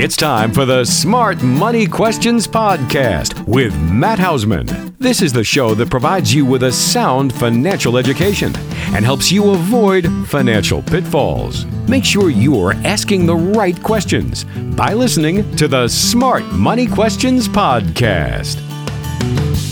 It's time for the Smart Money Questions Podcast with Matt Hausman. This is the show that provides you with a sound financial education and helps you avoid financial pitfalls. Make sure you are asking the right questions by listening to the Smart Money Questions Podcast.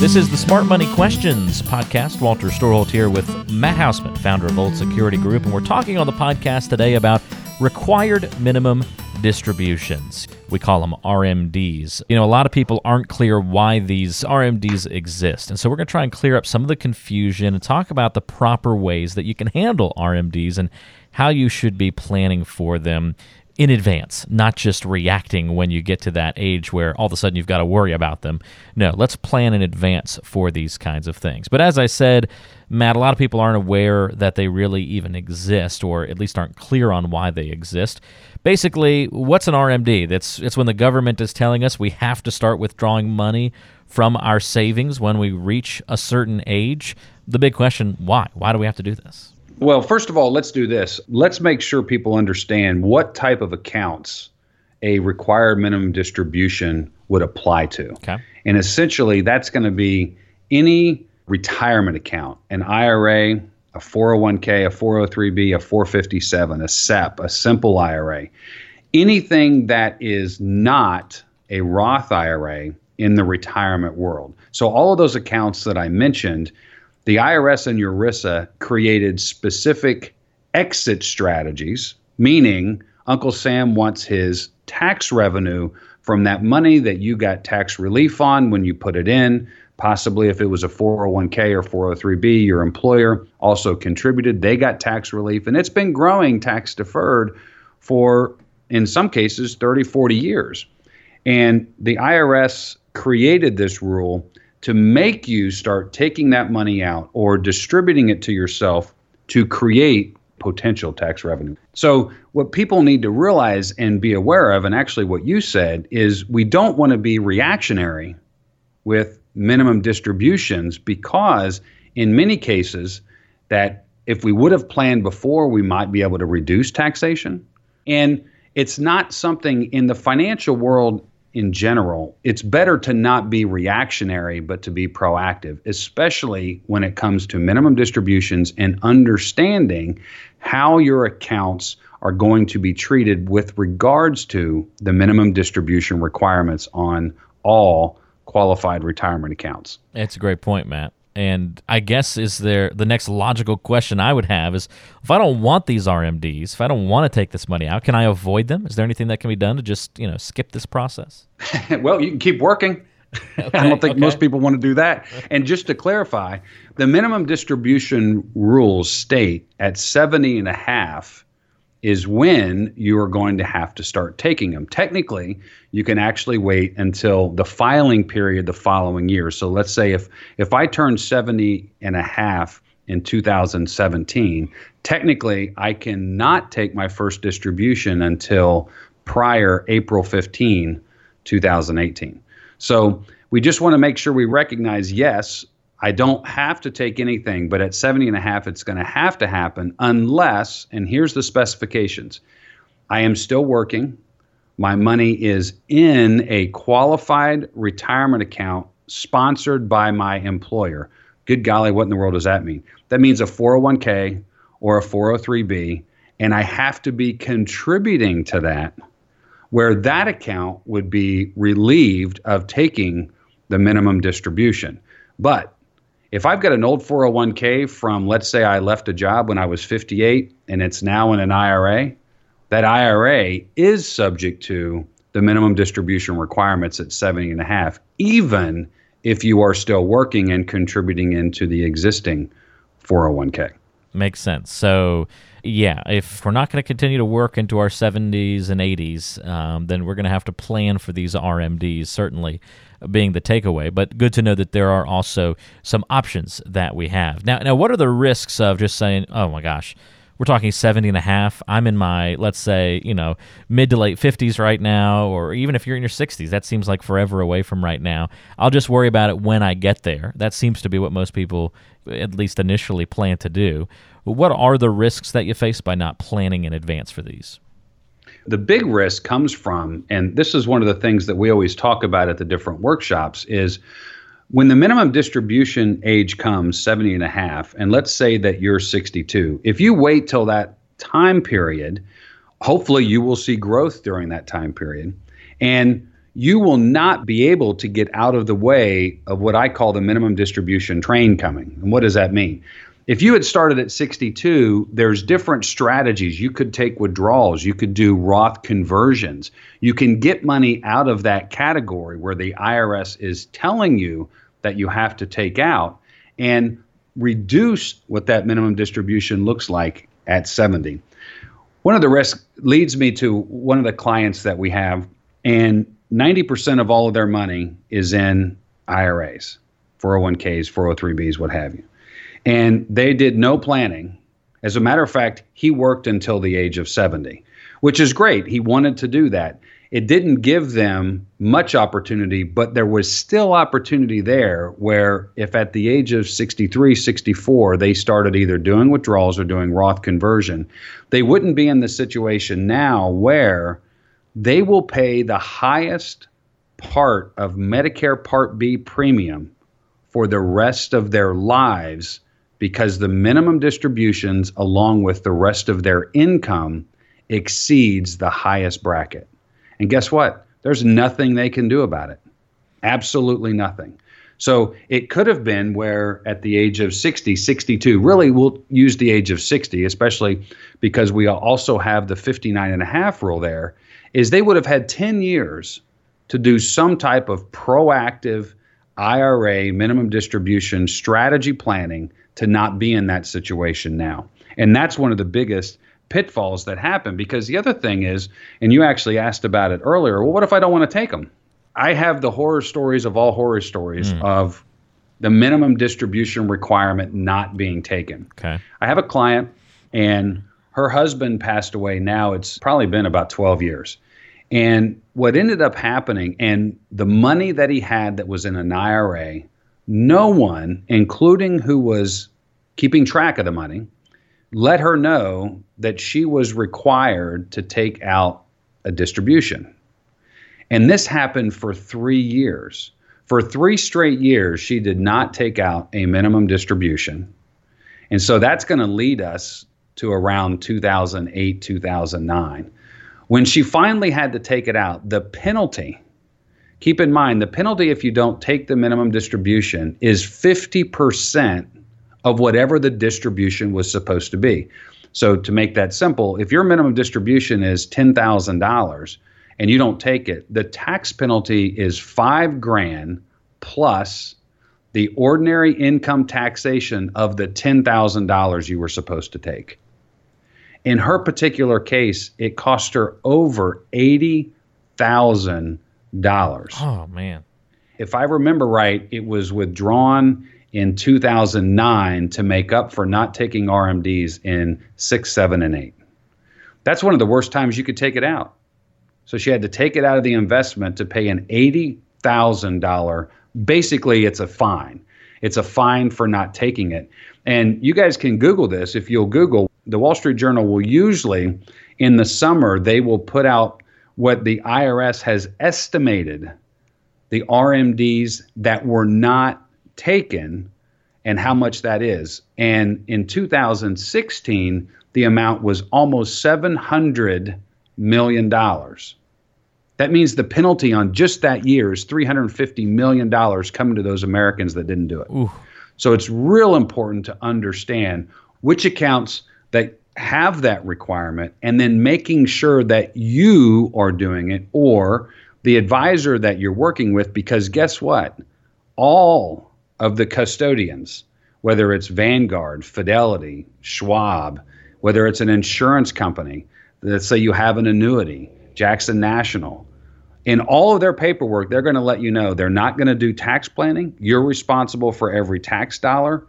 This is the Smart Money Questions podcast. Walter Storholt here with Matt Hausman, founder of Old Security Group, and we're talking on the podcast today about required minimum distributions. We call them RMDs. You know, a lot of people aren't clear why these RMDs exist. And so we're going to try and clear up some of the confusion and talk about the proper ways that you can handle RMDs and how you should be planning for them in advance, not just reacting when you get to that age where all of a sudden you've got to worry about them. No, let's plan in advance for these kinds of things. But as I said, Matt, a lot of people aren't aware that they really even exist, or at least aren't clear on why they exist. Basically, what's an RMD? That's it's when the government is telling us we have to start withdrawing money from our savings when we reach a certain age. The big question, why? Why do we have to do this? Well, first of all, let's do this. Let's make sure people understand what type of accounts a required minimum distribution would apply to. Okay. And essentially, that's going to be any retirement account, an IRA, a 401k, a 403b, a 457, a SEP, a simple IRA, anything that is not a Roth IRA in the retirement world. So, all of those accounts that I mentioned the IRS and ERISA created specific exit strategies, meaning Uncle Sam wants his tax revenue from that money that you got tax relief on when you put it in. Possibly if it was a 401k or 403b, your employer also contributed. They got tax relief, and it's been growing tax deferred for, in some cases, 30, 40 years. And the IRS created this rule to make you start taking that money out or distributing it to yourself to create potential tax revenue. So, what people need to realize and be aware of, and actually what you said, is we don't want to be reactionary with minimum distributions because, in many cases, that if we would have planned before, we might be able to reduce taxation. And it's not something in the financial world in general, it's better to not be reactionary, but to be proactive, especially when it comes to minimum distributions and understanding how your accounts are going to be treated with regards to the minimum distribution requirements on all qualified retirement accounts. That's a great point, Matt. And I guess is there the next logical question I would have is if I don't want these RMDs, if I don't want to take this money out, can I avoid them? Is there anything that can be done to just, you know, skip this process? well, you can keep working. Okay, I don't think okay. most people want to do that. And just to clarify, the minimum distribution rules state at 70 and a half is when you are going to have to start taking them. Technically, you can actually wait until the filing period the following year. So let's say if if I turn 70 and a half in 2017, technically I cannot take my first distribution until prior April 15, 2018. So we just want to make sure we recognize yes, I don't have to take anything, but at 70 and a half, it's going to have to happen unless, and here's the specifications I am still working. My money is in a qualified retirement account sponsored by my employer. Good golly, what in the world does that mean? That means a 401k or a 403b, and I have to be contributing to that, where that account would be relieved of taking the minimum distribution. But if I've got an old 401k from, let's say I left a job when I was 58 and it's now in an IRA, that IRA is subject to the minimum distribution requirements at 70 and a half, even if you are still working and contributing into the existing 401k. Makes sense. So, yeah, if we're not going to continue to work into our 70s and 80s, um, then we're going to have to plan for these RMDs, certainly being the takeaway. But good to know that there are also some options that we have. Now, now what are the risks of just saying, oh my gosh, we're talking 70 and a half. I'm in my, let's say, you know, mid to late 50s right now, or even if you're in your 60s, that seems like forever away from right now. I'll just worry about it when I get there. That seems to be what most people, at least initially, plan to do. What are the risks that you face by not planning in advance for these? The big risk comes from, and this is one of the things that we always talk about at the different workshops, is when the minimum distribution age comes 70 and a half, and let's say that you're 62, if you wait till that time period, hopefully you will see growth during that time period. And you will not be able to get out of the way of what I call the minimum distribution train coming. And what does that mean? If you had started at 62, there's different strategies. You could take withdrawals, you could do Roth conversions. You can get money out of that category where the IRS is telling you that you have to take out and reduce what that minimum distribution looks like at 70. One of the risks leads me to one of the clients that we have, and 90% of all of their money is in IRAs, 401ks, 403bs, what have you. And they did no planning. As a matter of fact, he worked until the age of 70, which is great. He wanted to do that. It didn't give them much opportunity, but there was still opportunity there where if at the age of 63, 64, they started either doing withdrawals or doing Roth conversion, they wouldn't be in the situation now where they will pay the highest part of Medicare Part B premium for the rest of their lives because the minimum distributions, along with the rest of their income, exceeds the highest bracket. And guess what? There's nothing they can do about it. Absolutely nothing. So it could have been where at the age of 60, 62, really we'll use the age of 60, especially because we also have the 59 and a half rule there is they would have had 10 years to do some type of proactive IRA minimum distribution strategy planning to not be in that situation now. And that's one of the biggest pitfalls that happen because the other thing is, and you actually asked about it earlier, well, what if I don't want to take them? I have the horror stories of all horror stories mm. of the minimum distribution requirement not being taken. Okay. I have a client and her husband passed away now it's probably been about 12 years and what ended up happening and the money that he had that was in an ira no one including who was keeping track of the money let her know that she was required to take out a distribution. And this happened for three years. For three straight years she did not take out a minimum distribution. And so that's going to lead us to around 2008, 2009. When she finally had to take it out, the penalty, keep in mind, the penalty if you don't take the minimum distribution is 50% of whatever the distribution was supposed to be. So, to make that simple, if your minimum distribution is $10,000 and you don't take it, the tax penalty is five grand plus the ordinary income taxation of the $10,000 you were supposed to take. In her particular case, it cost her over eighty thousand dollars. Oh man! If I remember right, it was withdrawn in 2009 to make up for not taking RMDs in six, seven, and eight. That's one of the worst times you could take it out. So she had to take it out of the investment to pay an eighty thousand dollar. Basically, it's a fine. It's a fine for not taking it. And you guys can Google this if you'll Google the Wall Street Journal will usually, in the summer, they will put out what the IRS has estimated the RMDs that were not taken and how much that is. And in 2016, the amount was almost $700 million. That means the penalty on just that year is $350 million coming to those Americans that didn't do it. Ooh. So it's real important to understand which accounts that have that requirement and then making sure that you are doing it or the advisor that you're working with because guess what all of the custodians whether it's Vanguard, Fidelity, Schwab, whether it's an insurance company, let's say you have an annuity, Jackson National, in all of their paperwork, they're going to let you know they're not going to do tax planning. You're responsible for every tax dollar,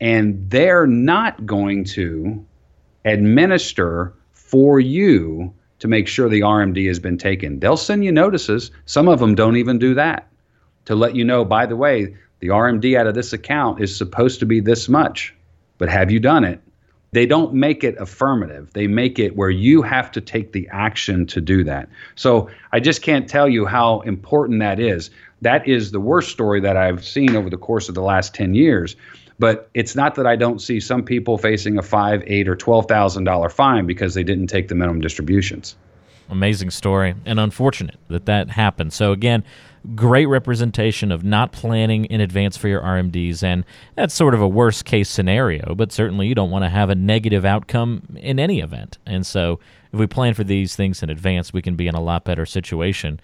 and they're not going to administer for you to make sure the RMD has been taken. They'll send you notices. Some of them don't even do that to let you know, by the way, the RMD out of this account is supposed to be this much, but have you done it? they don't make it affirmative. They make it where you have to take the action to do that. So I just can't tell you how important that is. That is the worst story that I've seen over the course of the last 10 years. But it's not that I don't see some people facing a five, eight, or twelve thousand dollar fine because they didn't take the minimum distributions. Amazing story, and unfortunate that that happened. So again, great representation of not planning in advance for your RMDs, and that's sort of a worst case scenario. But certainly, you don't want to have a negative outcome in any event. And so, if we plan for these things in advance, we can be in a lot better situation.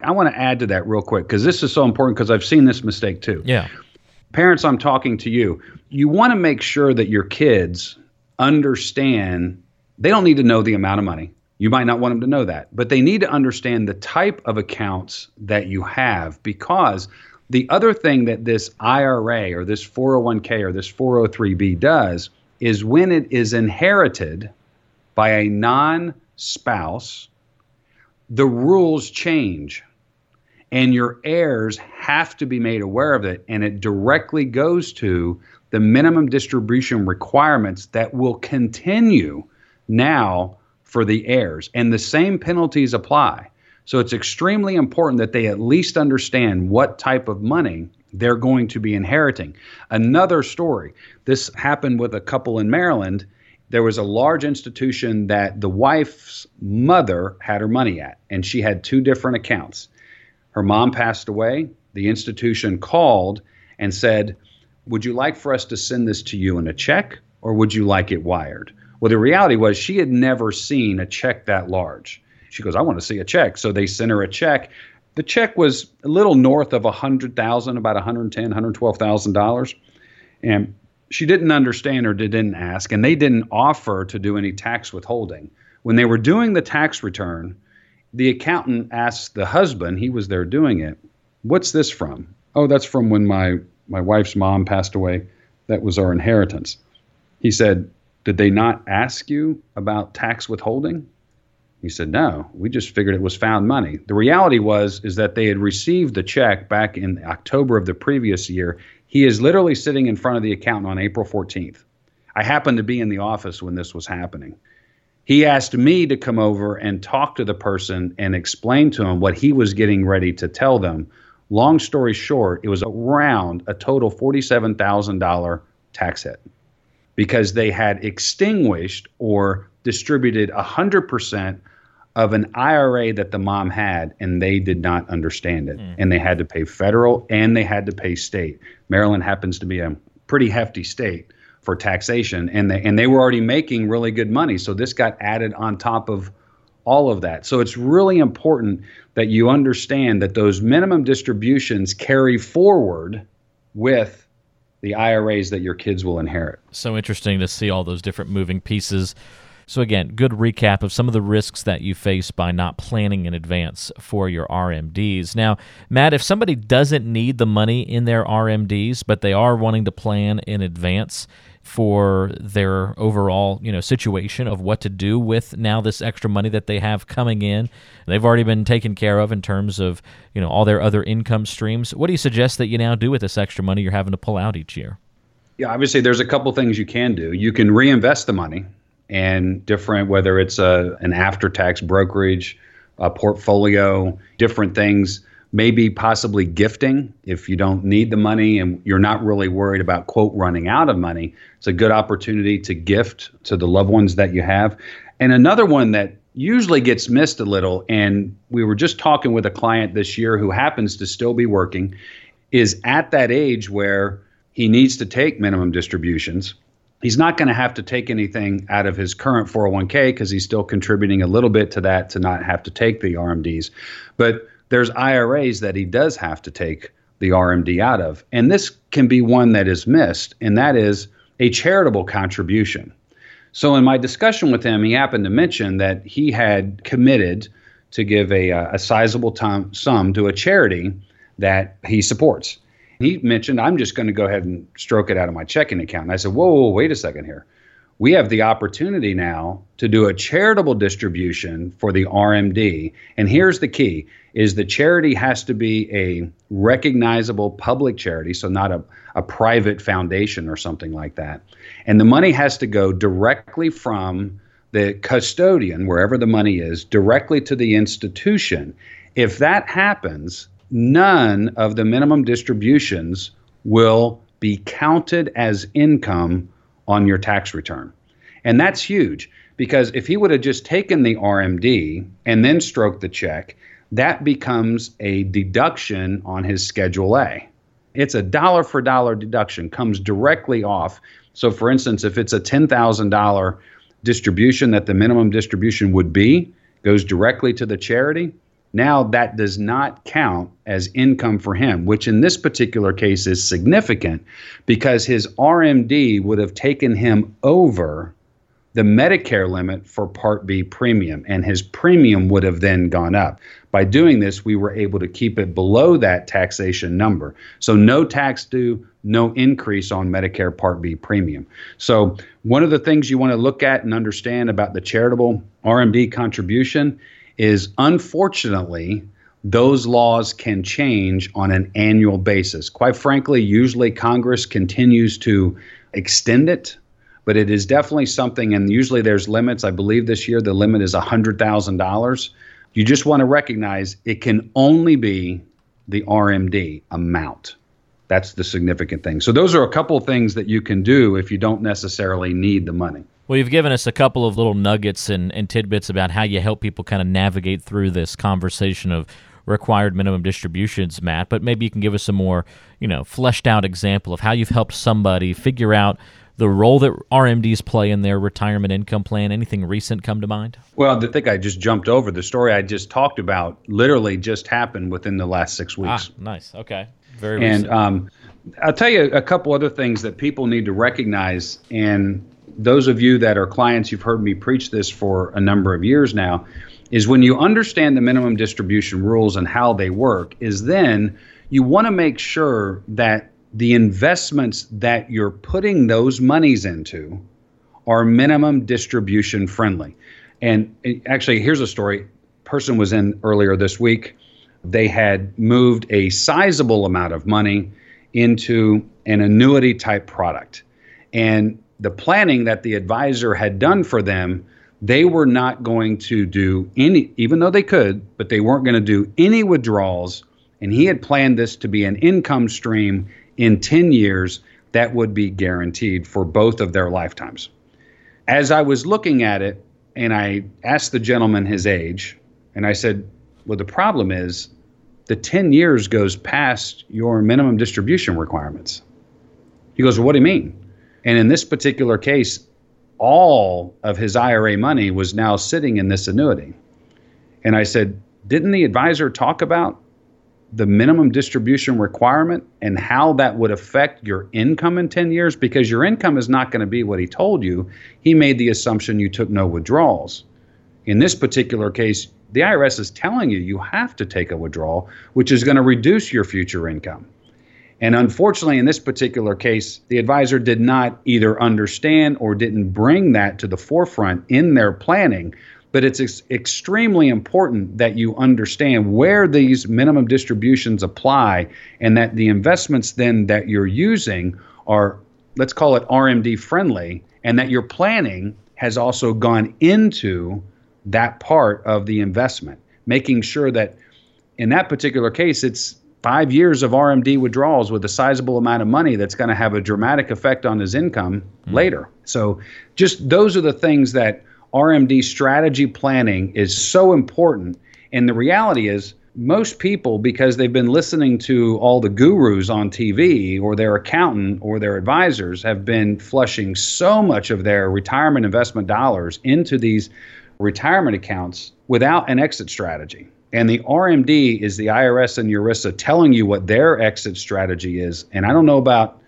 I want to add to that real quick because this is so important because I've seen this mistake too. Yeah parents, I'm talking to you. You want to make sure that your kids understand they don't need to know the amount of money. You might not want them to know that, but they need to understand the type of accounts that you have because the other thing that this IRA or this 401k or this 403b does is when it is inherited by a non spouse, the rules change and your heirs have to be made aware of it. And it directly goes to the minimum distribution requirements that will continue now for the heirs. And the same penalties apply. So it's extremely important that they at least understand what type of money they're going to be inheriting. Another story this happened with a couple in maryland. There was a large institution that the wife's mother had her money at and she had two different accounts her mom passed away. The institution called and said, Would you like for us to send this to you in a check or would you like it wired? Well, the reality was she had never seen a check that large. She goes, I want to see a check. So they sent her a check. The check was a little north of a hundred thousand, about one hundred ten, one hundred twelve thousand dollars, and she didn't understand or didn't ask, and they didn't offer to do any tax withholding. When they were doing the tax return, the accountant asked the husband, he was there doing it, what's this from? Oh, that's from when my, my wife's mom passed away. That was our inheritance. He said, Did they not ask you about tax withholding? He said, No, we just figured it was found money. The reality was is that they had received the check back in October of the previous year. He is literally sitting in front of the accountant on April 14th. I happened to be in the office when this was happening he asked me to come over and talk to the person and explain to him what he was getting ready to tell them. Long story short, it was around a total $47,000 tax hit because they had extinguished or distributed 100% of an IRA that the mom had, and they did not understand it. Mm. And they had to pay federal and they had to pay state. Maryland happens to be a pretty hefty state for taxation, and they and they were already making really good money. So this got added on top of all of that. So it's really important that you understand that those minimum distributions carry forward with the IRAs that your kids will inherit. So interesting to see all those different moving pieces. So, again, good recap of some of the risks that you face by not planning in advance for your RMDs. Now, Matt, if somebody doesn't need the money in their RMDs, but they are wanting to plan in advance, for their overall you know situation of what to do with now this extra money that they have coming in. They've already been taken care of in terms of you know all their other income streams. What do you suggest that you now do with this extra money you're having to pull out each year? Yeah obviously there's a couple things you can do. You can reinvest the money and different whether it's a an after tax brokerage a portfolio different things maybe possibly gifting if you don't need the money and you're not really worried about quote running out of money. It's a good opportunity to gift to the loved ones that you have. And another one that usually gets missed a little and we were just talking with a client this year who happens to still be working is at that age where he needs to take minimum distributions. He's not going to have to take anything out of his current 401k because he's still contributing a little bit to that to not have to take the RMDs but there's IRAs that he does have to take the RMD out of. And this can be one that is missed, and that is a charitable contribution. So, in my discussion with him, he happened to mention that he had committed to give a, uh, a sizable tom- sum to a charity that he supports. He mentioned, I'm just going to go ahead and stroke it out of my checking account. And I said, whoa, whoa, wait a second here. We have the opportunity now to do a charitable distribution for the RMD. And here's the key is the charity has to be a recognizable public charity, so not a, a private foundation or something like that. And the money has to go directly from the custodian, wherever the money is, directly to the institution. If that happens, none of the minimum distributions will be counted as income on your tax return. And that's huge because if he would have just taken the RMD and then stroked the check, that becomes a deduction on his Schedule A. It's a dollar for dollar deduction, comes directly off. So, for instance, if it's a $10,000 distribution that the minimum distribution would be, goes directly to the charity, now that does not count as income for him, which in this particular case is significant because his RMD would have taken him over the Medicare limit for Part B premium, and his premium would have then gone up. By doing this, we were able to keep it below that taxation number. So, no tax due, no increase on Medicare Part B premium. So, one of the things you want to look at and understand about the charitable RMD contribution is unfortunately, those laws can change on an annual basis. Quite frankly, usually Congress continues to extend it, but it is definitely something, and usually there's limits. I believe this year the limit is $100,000. You just want to recognize it can only be the RMD amount. That's the significant thing. So, those are a couple of things that you can do if you don't necessarily need the money. Well, you've given us a couple of little nuggets and, and tidbits about how you help people kind of navigate through this conversation of required minimum distributions, Matt. But maybe you can give us a more, you know, fleshed out example of how you've helped somebody figure out the role that RMDs play in their retirement income plan. Anything recent come to mind? Well, the thing I just jumped over, the story I just talked about, literally just happened within the last six weeks. Ah, nice. Okay. Very and, recent. Um, I'll tell you a couple other things that people need to recognize and those of you that are clients, you've heard me preach this for a number of years now, is when you understand the minimum distribution rules and how they work, is then you want to make sure that the investments that you're putting those monies into are minimum distribution friendly. And eh, actually, here's a story. Person was in earlier this week. They had moved a sizable amount of money into an annuity type product. And the planning that the advisor had done for them, they were not going to do any, even though they could, but they weren't going to do any withdrawals. And he had planned this to be an income stream in 10 years that would be guaranteed for both of their lifetimes. As I was looking at it, and I asked the gentleman his age, and I said, Well, the problem is the 10 years goes past your minimum distribution requirements. He goes, Well, what do you mean? And in this particular case, all of his IRA money was now sitting in this annuity. And I said, Didn't the advisor talk about the minimum distribution requirement and how that would affect your income in 10 years? Because your income is not going to be what he told you. He made the assumption you took no withdrawals. In this particular case, the IRS is telling you you have to take a withdrawal, which is going to reduce your future income. And unfortunately, in this particular case, the advisor did not either understand or didn't bring that to the forefront in their planning. But it's ex- extremely important that you understand where these minimum distributions apply and that the investments then that you're using are, let's call it RMD friendly, and that your planning has also gone into that part of the investment, making sure that in that particular case, it's five years of RMD withdrawals with a sizable amount of money that's going to have a dramatic effect on his income mm. later. So, just those are the things that RMD strategy planning is so important. And the reality is, most people, because they've been listening to all the gurus on TV or their accountant or their advisors, have been flushing so much of their retirement investment dollars into these retirement accounts without an exit strategy. And the RMD is the IRS and ERISA telling you what their exit strategy is. And I don't know about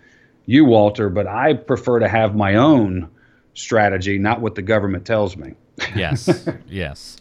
you, Walter, but I prefer to have my own strategy, not what the government tells me. yes, yes.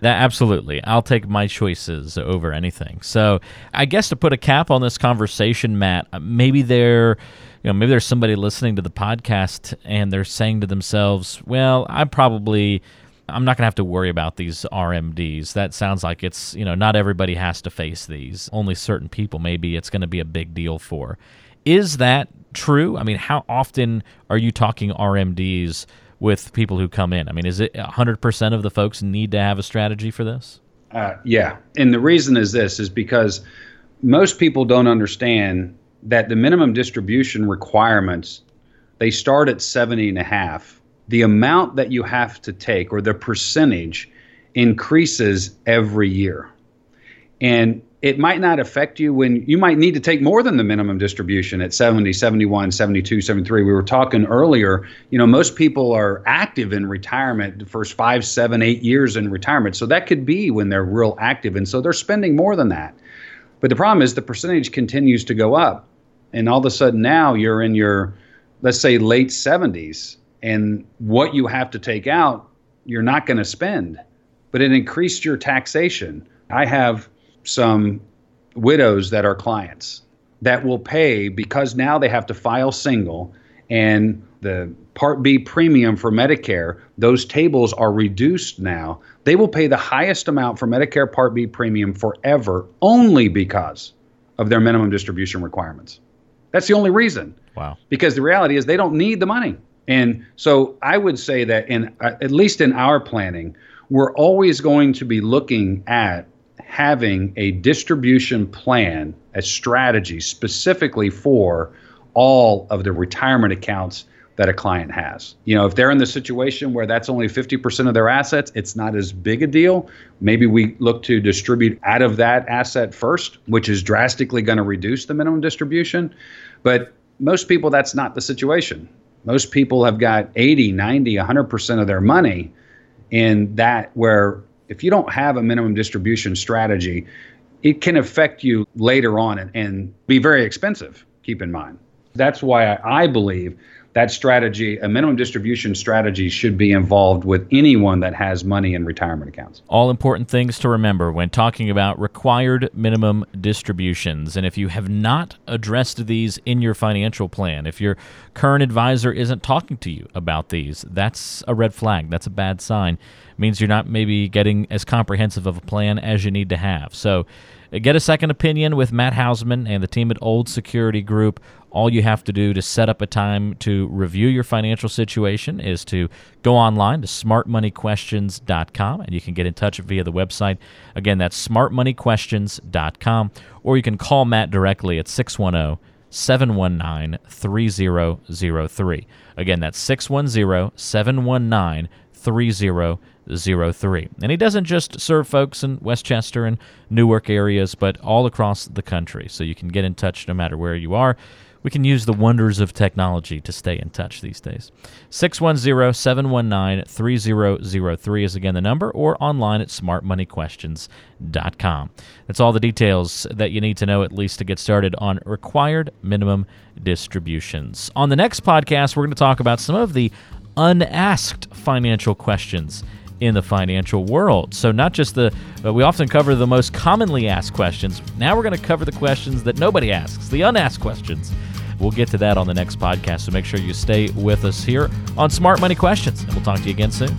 That absolutely. I'll take my choices over anything. So, I guess to put a cap on this conversation, Matt, uh, maybe there you know, maybe there's somebody listening to the podcast and they're saying to themselves, "Well, I probably I'm not going to have to worry about these RMDs. That sounds like it's, you know, not everybody has to face these. Only certain people maybe it's going to be a big deal for." Is that true? I mean, how often are you talking RMDs with people who come in? I mean, is it 100% of the folks need to have a strategy for this? Uh, yeah. And the reason is this is because most people don't understand that the minimum distribution requirements they start at 70 and a half. The amount that you have to take or the percentage increases every year. And it might not affect you when you might need to take more than the minimum distribution at 70 71 72 73 we were talking earlier you know most people are active in retirement the first five seven eight years in retirement. So that could be when they're real active. And so they're spending more than that. But the problem is the percentage continues to go up. And all of a sudden now you're in your let's say late 70s and what you have to take out you're not going to spend but it increased your taxation i have some widows that are clients that will pay because now they have to file single and the Part B premium for Medicare, those tables are reduced now. They will pay the highest amount for Medicare Part B premium forever only because of their minimum distribution requirements. That's the only reason. Wow. Because the reality is they don't need the money. And so I would say that in uh, at least in our planning, we're always going to be looking at having a distribution plan, a strategy specifically for all of the retirement accounts that a client has. You know, if they're in the situation where that's only 50% of their assets, it's not as big a deal. Maybe we look to distribute out of that asset first, which is drastically going to reduce the minimum distribution. But most people, that's not the situation. Most people have got 80, 90, 100% of their money in that where if you don't have a minimum distribution strategy, it can affect you later on and, and be very expensive, keep in mind. That's why I, I believe that strategy, a minimum distribution strategy, should be involved with anyone that has money in retirement accounts. All important things to remember when talking about required minimum distributions. And if you have not addressed these in your financial plan, if your current advisor isn't talking to you about these, that's a red flag. That's a bad sign. It means you're not maybe getting as comprehensive of a plan as you need to have. So, uh, Get a second opinion with Matt Hausman and the team at Old Security Group. All you have to do to set up a time to review your financial situation is to go online to smartmoneyquestions.com and you can get in touch via the website. Again, that's smartmoneyquestions.com or you can call Matt directly at 610 719 3003. Again, that's 610 719 3003. And he doesn't just serve folks in West Chester and Newark areas, but all across the country. So you can get in touch no matter where you are. We can use the wonders of technology to stay in touch these days. 610 719 3003 is again the number, or online at smartmoneyquestions.com. That's all the details that you need to know, at least to get started on required minimum distributions. On the next podcast, we're going to talk about some of the unasked financial questions in the financial world. So, not just the, uh, we often cover the most commonly asked questions. Now we're going to cover the questions that nobody asks, the unasked questions. We'll get to that on the next podcast. So make sure you stay with us here on Smart Money Questions, and we'll talk to you again soon.